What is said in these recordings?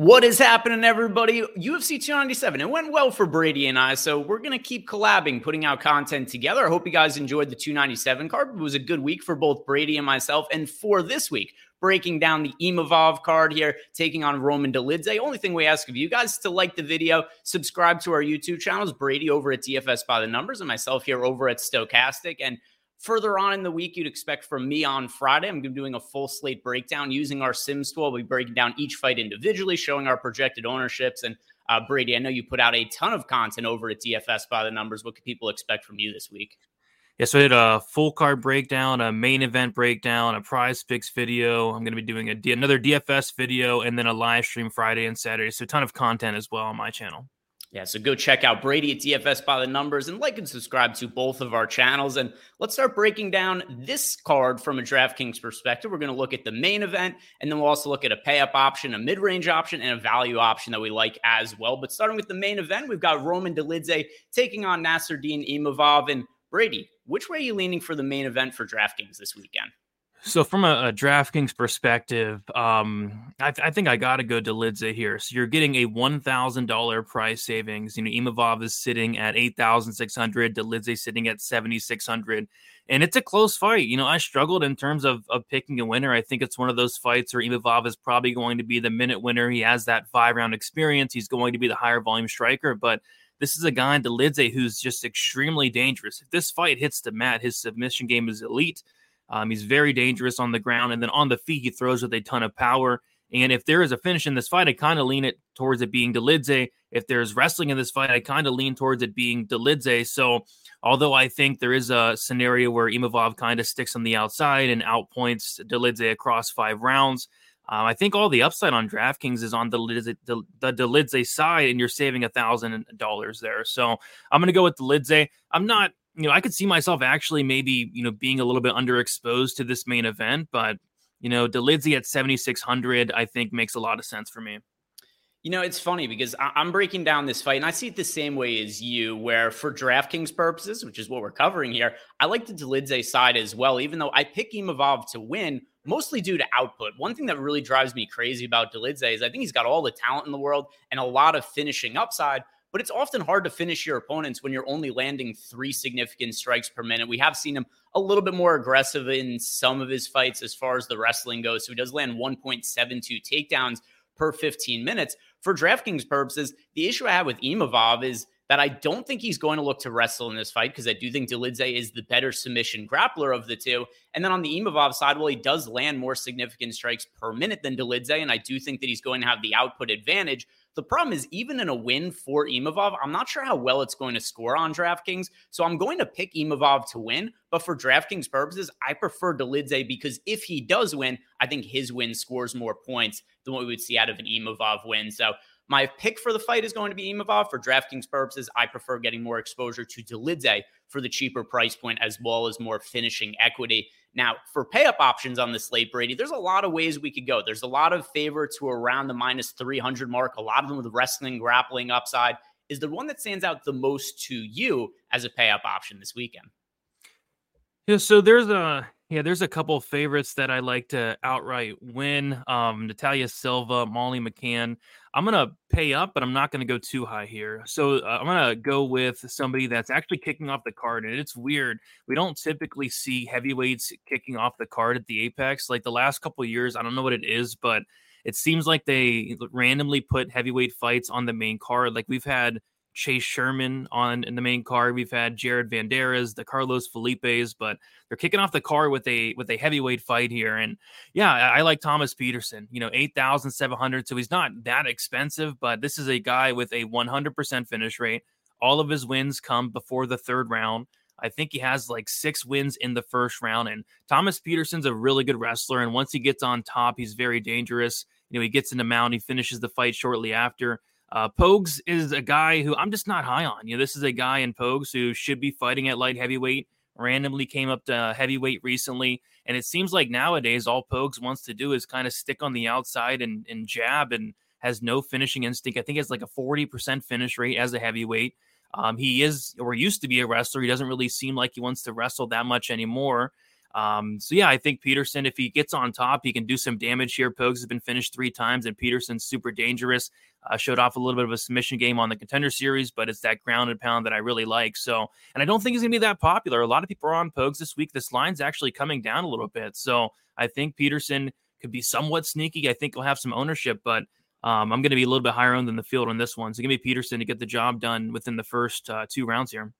What is happening, everybody? UFC 297. It went well for Brady and I, so we're going to keep collabing, putting out content together. I hope you guys enjoyed the 297 card. It was a good week for both Brady and myself. And for this week, breaking down the Imavov card here, taking on Roman Dolidze. Only thing we ask of you guys to like the video, subscribe to our YouTube channels, Brady over at DFS by the numbers, and myself here over at Stokastic. And Further on in the week, you'd expect from me on Friday. I'm doing a full slate breakdown using our Sims tool. We'll be breaking down each fight individually, showing our projected ownerships. And uh, Brady, I know you put out a ton of content over at DFS by the numbers. What can people expect from you this week? Yeah, so I did a full card breakdown, a main event breakdown, a prize picks video. I'm going to be doing another DFS video and then a live stream Friday and Saturday. So a ton of content as well on my channel. Yeah, so go check out Brady at DFS by the numbers and like and subscribe to both of our channels. And let's start breaking down this card from a DraftKings perspective. We're going to look at the main event, and then we'll also look at a pay up option, a mid range option, and a value option that we like as well. But starting with the main event, we've got Roman Dolidze taking on Nassourdine Imavov. And Brady, which way are you leaning for the main event for DraftKings this weekend? So from a, a DraftKings perspective, um, I, th- I, think I got to go Dolidze here. So you're getting a one thousand dollar price savings. You know, Imavov is sitting at eight thousand six hundred. Dolidze sitting at seventy six hundred, and it's a close fight. You know, I struggled in terms of of picking a winner. I think it's one of those fights where Imavov is probably going to be the minute winner. He has that five round experience. He's going to be the higher volume striker, but this is a guy in Dolidze who's just extremely dangerous. If this fight hits the mat, his submission game is elite. Um, he's very dangerous on the ground, and then on the feet, he throws with a ton of power. And if there is a finish in this fight, I kind of lean it towards it being Dolidze. If there's wrestling in this fight, I kind of lean towards it being Dolidze. So, although I think there is a scenario where Imavov kind of sticks on the outside and outpoints Dolidze across five rounds, um, I think all the upside on DraftKings is on the Dolidze, the, the Dolidze side, and you're saving a thousand dollars there. So I'm going to go with Dolidze. I'm not you know, I could see myself actually maybe, you know, being a little bit underexposed to this main event, but you know, Dolidze at 7600 I think makes a lot of sense for me. You know, it's funny because I'm breaking down this fight and I see it the same way as you, where for DraftKings purposes, which is what we're covering here, I like the Dolidze side as well, even though I pick Imavov to win, mostly due to output. One thing that really drives me crazy about Dolidze is I think he's got all the talent in the world and a lot of finishing upside, but it's often hard to finish your opponents when you're only landing three significant strikes per minute. We have seen him a little bit more aggressive in some of his fights as far as the wrestling goes. So he does land 1.72 takedowns per 15 minutes. For DraftKings purposes, the issue I have with Imavov is that I don't think he's going to look to wrestle in this fight because I do think Dolidze is the better submission grappler of the two. And then on the Imavov side, well, he does land more significant strikes per minute than Dolidze, and I do think that he's going to have the output advantage. The problem is, even in a win for Imavov, I'm not sure how well it's going to score on DraftKings. So I'm going to pick Imavov to win. But for DraftKings purposes, I prefer Dolidze because if he does win, I think his win scores more points than what we would see out of an Imavov win. So my pick for the fight is going to be Imavov. For DraftKings purposes, I prefer getting more exposure to Dolidze for the cheaper price point as well as more finishing equity. Now, for pay up options on the slate, Brady, there's a lot of ways we could go. There's a lot of favorites who are around the minus 300 mark, a lot of them with wrestling, grappling upside. Is the one that stands out the most to you as a pay up option this weekend? Yeah, so there's a yeah, there's a couple favorites that I like to outright win. Um, Natalia Silva, Molly McCann. I'm gonna pay up, but I'm not gonna go too high here. So uh, I'm gonna go with somebody that's actually kicking off the card, and it's weird. We don't typically see heavyweights kicking off the card at the Apex. Like the last couple years, I don't know what it is, but it seems like they randomly put heavyweight fights on the main card. Like we've had Chase Sherman on in the main card. We've had Jared Vanderaa, the Carlos Felipes, but they're kicking off the card with a with a heavyweight fight here. And yeah, I, I like Thomas Petersen. You know, eight thousand seven hundred, so he's not that expensive, but this is a guy with a one hundred percent finish rate. All of his wins come before the third round. I think he has like six wins in the first round. And Thomas Petersen's a really good wrestler. And once he gets on top, he's very dangerous. You know, he gets in the mount, he finishes the fight shortly after. Uh, Pogues is a guy who I'm just not high on. You know, this is a guy in Pogues who should be fighting at light heavyweight. Randomly came up to heavyweight recently, and it seems like nowadays all Pogues wants to do is kind of stick on the outside and, and jab, and has no finishing instinct. I think it's like a 40% finish rate as a heavyweight. Um, he is or used to be a wrestler. He doesn't really seem like he wants to wrestle that much anymore. Um, so yeah, I think Petersen, if he gets on top, he can do some damage here. Pogues has been finished three times, and Petersen's super dangerous. Uh, showed off a little bit of a submission game on the contender series, but it's that grounded pound that I really like. So, and I don't think he's gonna be that popular. A lot of people are on Pogues this week. This line's actually coming down a little bit, so I think Petersen could be somewhat sneaky. I think he'll have some ownership, but um, I'm going to be a little bit higher owned than the field on this one. So give me Petersen to get the job done within the first uh, two rounds here.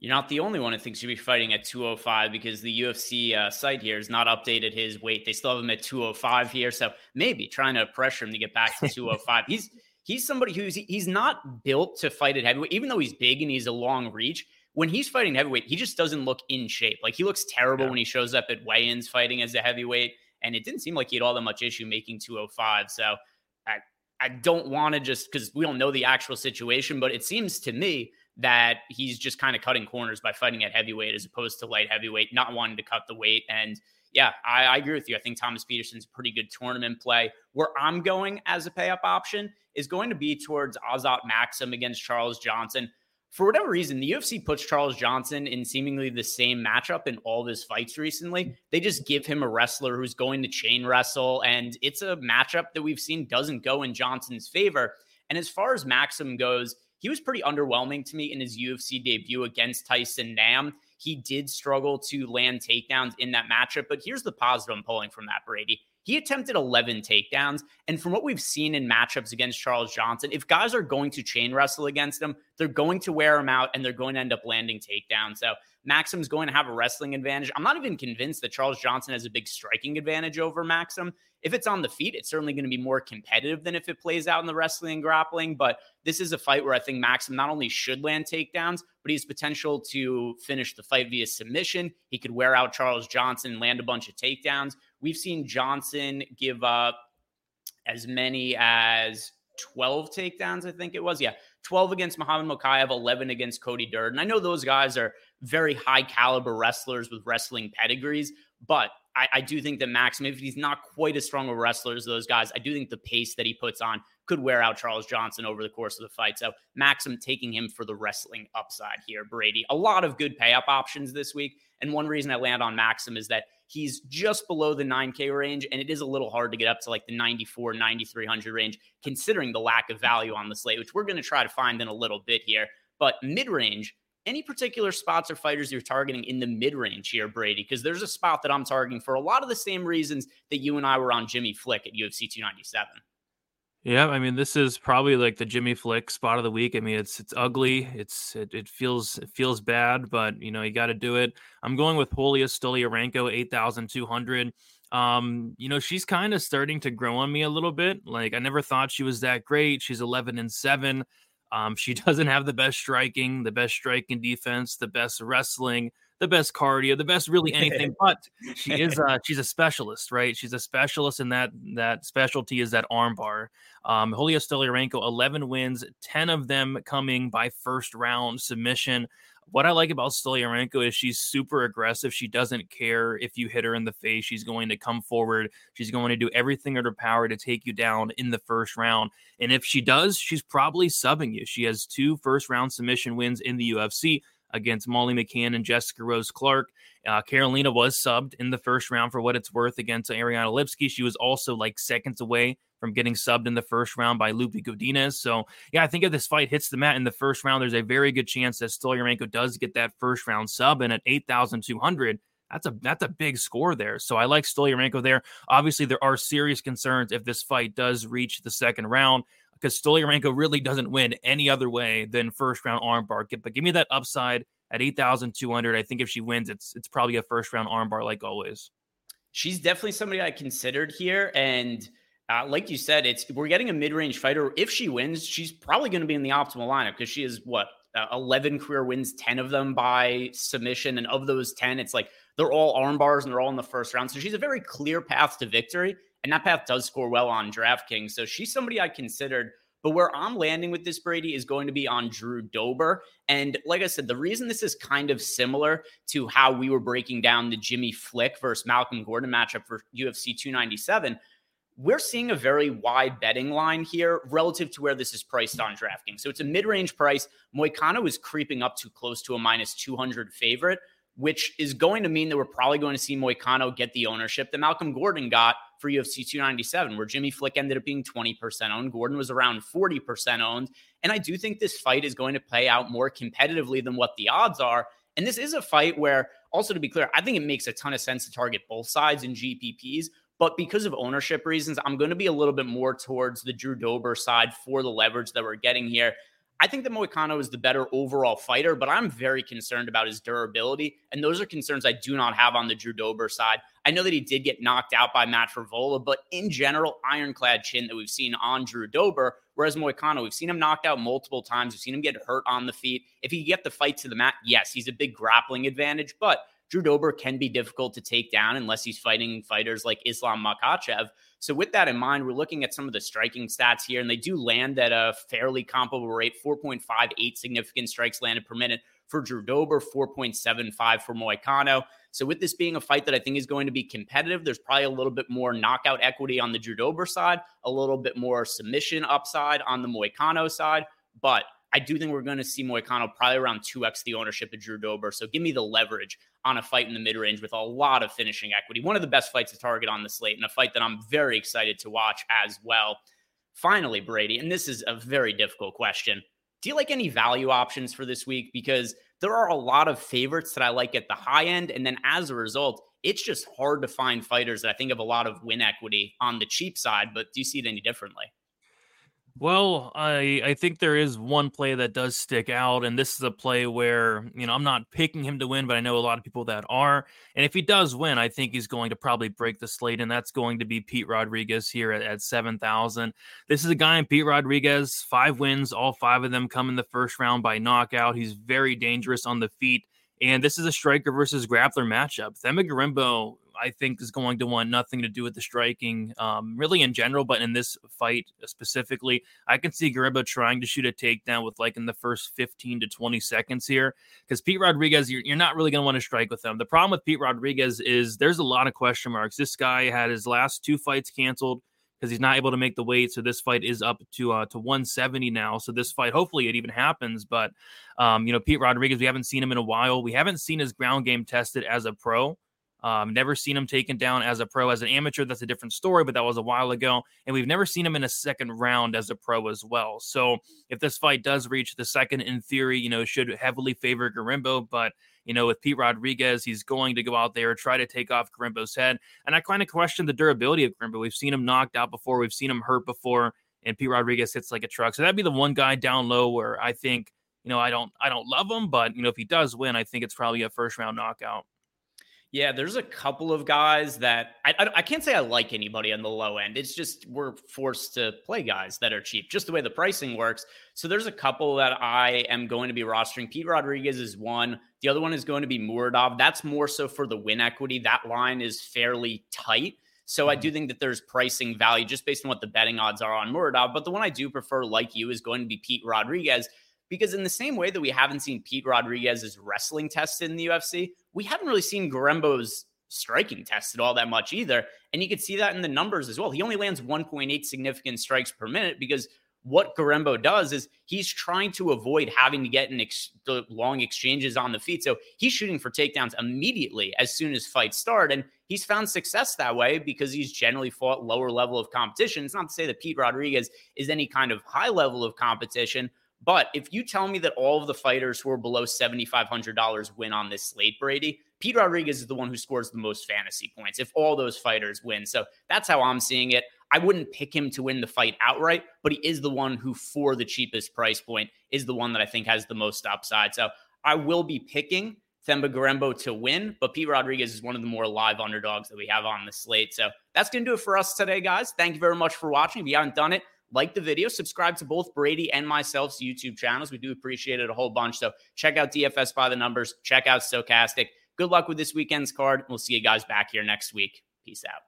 You're not the only one who thinks you'll be fighting at 205 because the UFC uh, site here has not updated his weight. They still have him at 205 here, so maybe trying to pressure him to get back to 205. he's he's somebody who's he's not built to fight at heavyweight, even though he's big and he's a long reach. When he's fighting heavyweight, he just doesn't look in shape. Like he looks terrible yeah. when he shows up at weigh-ins fighting as a heavyweight, and it didn't seem like he had all that much issue making 205. So I I don't want to just because we don't know the actual situation, but it seems to me that he's just kind of cutting corners by fighting at heavyweight as opposed to light heavyweight, not wanting to cut the weight. And yeah, I, I, agree with you. I think Thomas Petersen's a pretty good tournament play. Where I'm going as a pay up option is going to be towards Azat Maksum against Charles Johnson. For whatever reason, the UFC puts Charles Johnson in seemingly the same matchup in all of his fights recently. They just give him a wrestler who's going to chain wrestle, and it's a matchup that we've seen doesn't go in Johnson's favor. And as far as Maksum goes, he was pretty underwhelming to me in his UFC debut against Tyson Nam. He did struggle to land takedowns in that matchup, but here's the positive I'm pulling from that, Brady. He attempted 11 takedowns. And from what we've seen in matchups against Charles Johnson, if guys are going to chain wrestle against him, they're going to wear him out and they're going to end up landing takedowns. So Maksum's going to have a wrestling advantage. I'm not even convinced that Charles Johnson has a big striking advantage over Maksum. If it's on the feet, it's certainly going to be more competitive than if it plays out in the wrestling and grappling. But this is a fight where I think Maksum not only should land takedowns, but he has potential to finish the fight via submission. He could wear out Charles Johnson, land a bunch of takedowns. We've seen Johnson give up as many as 12 takedowns, I think it was. Yeah, 12 against Muhammad Mokaev, 11 against Cody Durden. I know those guys are very high caliber wrestlers with wrestling pedigrees, but I, I, do think that Max, if he's not quite as strong a wrestler as those guys, I do think the pace that he puts on could wear out Charles Johnson over the course of the fight. So Maksum taking him for the wrestling upside here, Brady. A lot of good pay up options this week. And one reason I land on Maksum is that he's just below the 9K range, and it is a little hard to get up to like the 94, 9,300 range, considering the lack of value on the slate, which we're going to try to find in a little bit here. But mid range, any particular spots or fighters you're targeting in the mid range here, Brady? Because there's a spot that I'm targeting for a lot of the same reasons that you and I were on Jimmy Flick at UFC 297. Yeah, I mean, this is probably like the Jimmy Flick spot of the week. I mean, it's it's ugly. It's it, it feels it feels bad, but you know you got to do it. I'm going with Julia Stoliarenko, eight thousand two hundred. Um, you know, she's kind of starting to grow on me a little bit. Like I never thought she was that great. She's eleven and seven. Um, she doesn't have the best striking, the best striking defense, the best wrestling, the best cardio, the best really anything. but she is uh, she's a specialist, right? She's a specialist, and that that specialty is that armbar. Um, Julia Stoliarenko, eleven wins, ten of them coming by first round submission what I like about Stoliarenko is she's super aggressive. She doesn't care if you hit her in the face. She's going to come forward. She's going to do everything in her power to take you down in the first round. And if she does, she's probably subbing you. She has two first round submission wins in the UFC against Molly McCann and Jessica Rose Clark. Uh, Carolina was subbed in the first round for what it's worth against Ariane Lipski. She was also like seconds away from getting subbed in the first round by Lupe Godinez. So, yeah, I think if this fight hits the mat in the first round, there's a very good chance that Stoliarenko does get that first round sub. And at 8,200, that's a that's a big score there. So I like Stoliarenko there. Obviously, there are serious concerns if this fight does reach the second round because Stoliarenko really doesn't win any other way than first round armbar. But give me that upside at 8,200. I think if she wins, it's it's probably a first round armbar like always. She's definitely somebody I considered here. And uh, like you said, it's we're getting a mid-range fighter. If she wins, she's probably going to be in the optimal lineup because she is what uh, 11 career wins, 10 of them by submission, and of those 10, it's like they're all arm bars and they're all in the first round. So she's a very clear path to victory, and that path does score well on DraftKings. So she's somebody I considered. But where I'm landing with this Brady is going to be on Drew Dober. And like I said, the reason this is kind of similar to how we were breaking down the Jimmy Flick versus Malcolm Gordon matchup for UFC 297 we're seeing a very wide betting line here relative to where this is priced on DraftKings. So it's a mid range price. Moicano is creeping up to close to a minus 200 favorite. which is going to mean that we're probably going to see Moicano get the ownership that Malcolm Gordon got for UFC 297, where Jimmy Flick ended up being 20% owned. Gordon was around 40% owned. And I do think this fight is going to play out more competitively than what the odds are. And this is a fight where, also to be clear, I think it makes a ton of sense to target both sides in GPPs. But because of ownership reasons, I'm going to be a little bit more towards the Drew Dober side for the leverage that we're getting here. I think that Moicano is the better overall fighter, but I'm very concerned about his durability. And those are concerns I do not have on the Drew Dober side. I know that he did get knocked out by Matt Frevola, but in general, ironclad chin that we've seen on Drew Dober. Whereas Moicano, we've seen him knocked out multiple times. We've seen him get hurt on the feet. If he get the fight to the mat, yes, he's a big grappling advantage, but Drew Dober can be difficult to take down unless he's fighting fighters like Islam Makhachev. So, with that in mind, we're looking at some of the striking stats here, and they do land at a fairly comparable rate 4.58 significant strikes landed per minute for Drew Dober, 4.75 for Moicano. So, with this being a fight that I think is going to be competitive, there's probably a little bit more knockout equity on the Drew Dober side, a little bit more submission upside on the Moicano side. But I do think we're going to see Moicano probably around 2x the ownership of Drew Dober. So give me the leverage on a fight in the mid range with a lot of finishing equity. One of the best fights to target on the slate, and a fight that I'm very excited to watch as well. Finally, Brady, and this is a very difficult question. Do you like any value options for this week? Because there are a lot of favorites that I like at the high end. And then as a result, it's just hard to find fighters that I think have a lot of win equity on the cheap side. But do you see it any differently? Well, I I think there is one play that does stick out, and this is a play where you know I'm not picking him to win, but I know a lot of people that are. And if he does win, I think he's going to probably break the slate, and that's going to be Pete Rodriguez here at, at seven thousand. This is a guy in Pete Rodriguez, five wins, all five of them come in the first round by knockout. He's very dangerous on the feet. And this is a striker versus grappler matchup. Themba Gorimbo I think is going to want nothing to do with the striking, um, really in general, but in this fight specifically, I can see Gorimbo trying to shoot a takedown with like in the first 15 to 20 seconds here. Because Pete Rodriguez, you're, you're not really going to want to strike with him. The problem with Pete Rodriguez is there's a lot of question marks. This guy had his last two fights canceled because he's not able to make the weight. So this fight is up to uh, to 170 now. So this fight, hopefully, it even happens. But um, you know, Pete Rodriguez, we haven't seen him in a while. We haven't seen his ground game tested as a pro. Um, never seen him taken down as a pro. As an amateur, that's a different story, but that was a while ago. And we've never seen him in a second round as a pro as well. So if this fight does reach the second, in theory, you know, should heavily favor Gorimbo. But, you know, with Pete Rodriguez, he's going to go out there, try to take off Gorimbo's head. And I kind of question the durability of Gorimbo. We've seen him knocked out before, we've seen him hurt before, and Pete Rodriguez hits like a truck. So that'd be the one guy down low where I think, you know, I don't I don't love him, but you know, if he does win, I think it's probably a first round knockout. Yeah, there's a couple of guys that I, I, I, can't say I like anybody on the low end. It's just we're forced to play guys that are cheap, just the way the pricing works. So there's a couple that I am going to be rostering. Pete Rodriguez is one. The other one is going to be Muradov. That's more so for the win equity. That line is fairly tight. So I do mm-hmm. think that there's pricing value just based on what the betting odds are on Muradov. But the one I do prefer, like you, is going to be Pete Rodriguez because in the same way that we haven't seen Pete Rodriguez's wrestling tested in the UFC, we haven't really seen Gorimbo's striking tested all that much either. And you could see that in the numbers as well. He only lands 1.8 significant strikes per minute because what Gorimbo does is he's trying to avoid having to get in ex- long exchanges on the feet. So he's shooting for takedowns immediately as soon as fights start. And he's found success that way because he's generally fought lower level of competition. It's not to say that Pete Rodriguez is any kind of high level of competition, but if you tell me that all of the fighters who are below $7,500 win on this slate, Brady, Pete Rodriguez is the one who scores the most fantasy points if all those fighters win. So that's how I'm seeing it. I wouldn't pick him to win the fight outright, but he is the one who, for the cheapest price point, is the one that I think has the most upside. So I will be picking Themba Gorimbo to win, but Pete Rodriguez is one of the more live underdogs that we have on the slate. So that's going to do it for us today, guys. Thank you very much for watching. If you haven't done it, like the video, subscribe to both Brady and myself's YouTube channels. We do appreciate it a whole bunch. So check out DFS by the numbers, check out Stokastic. Good luck with this weekend's card. We'll see you guys back here next week. Peace out.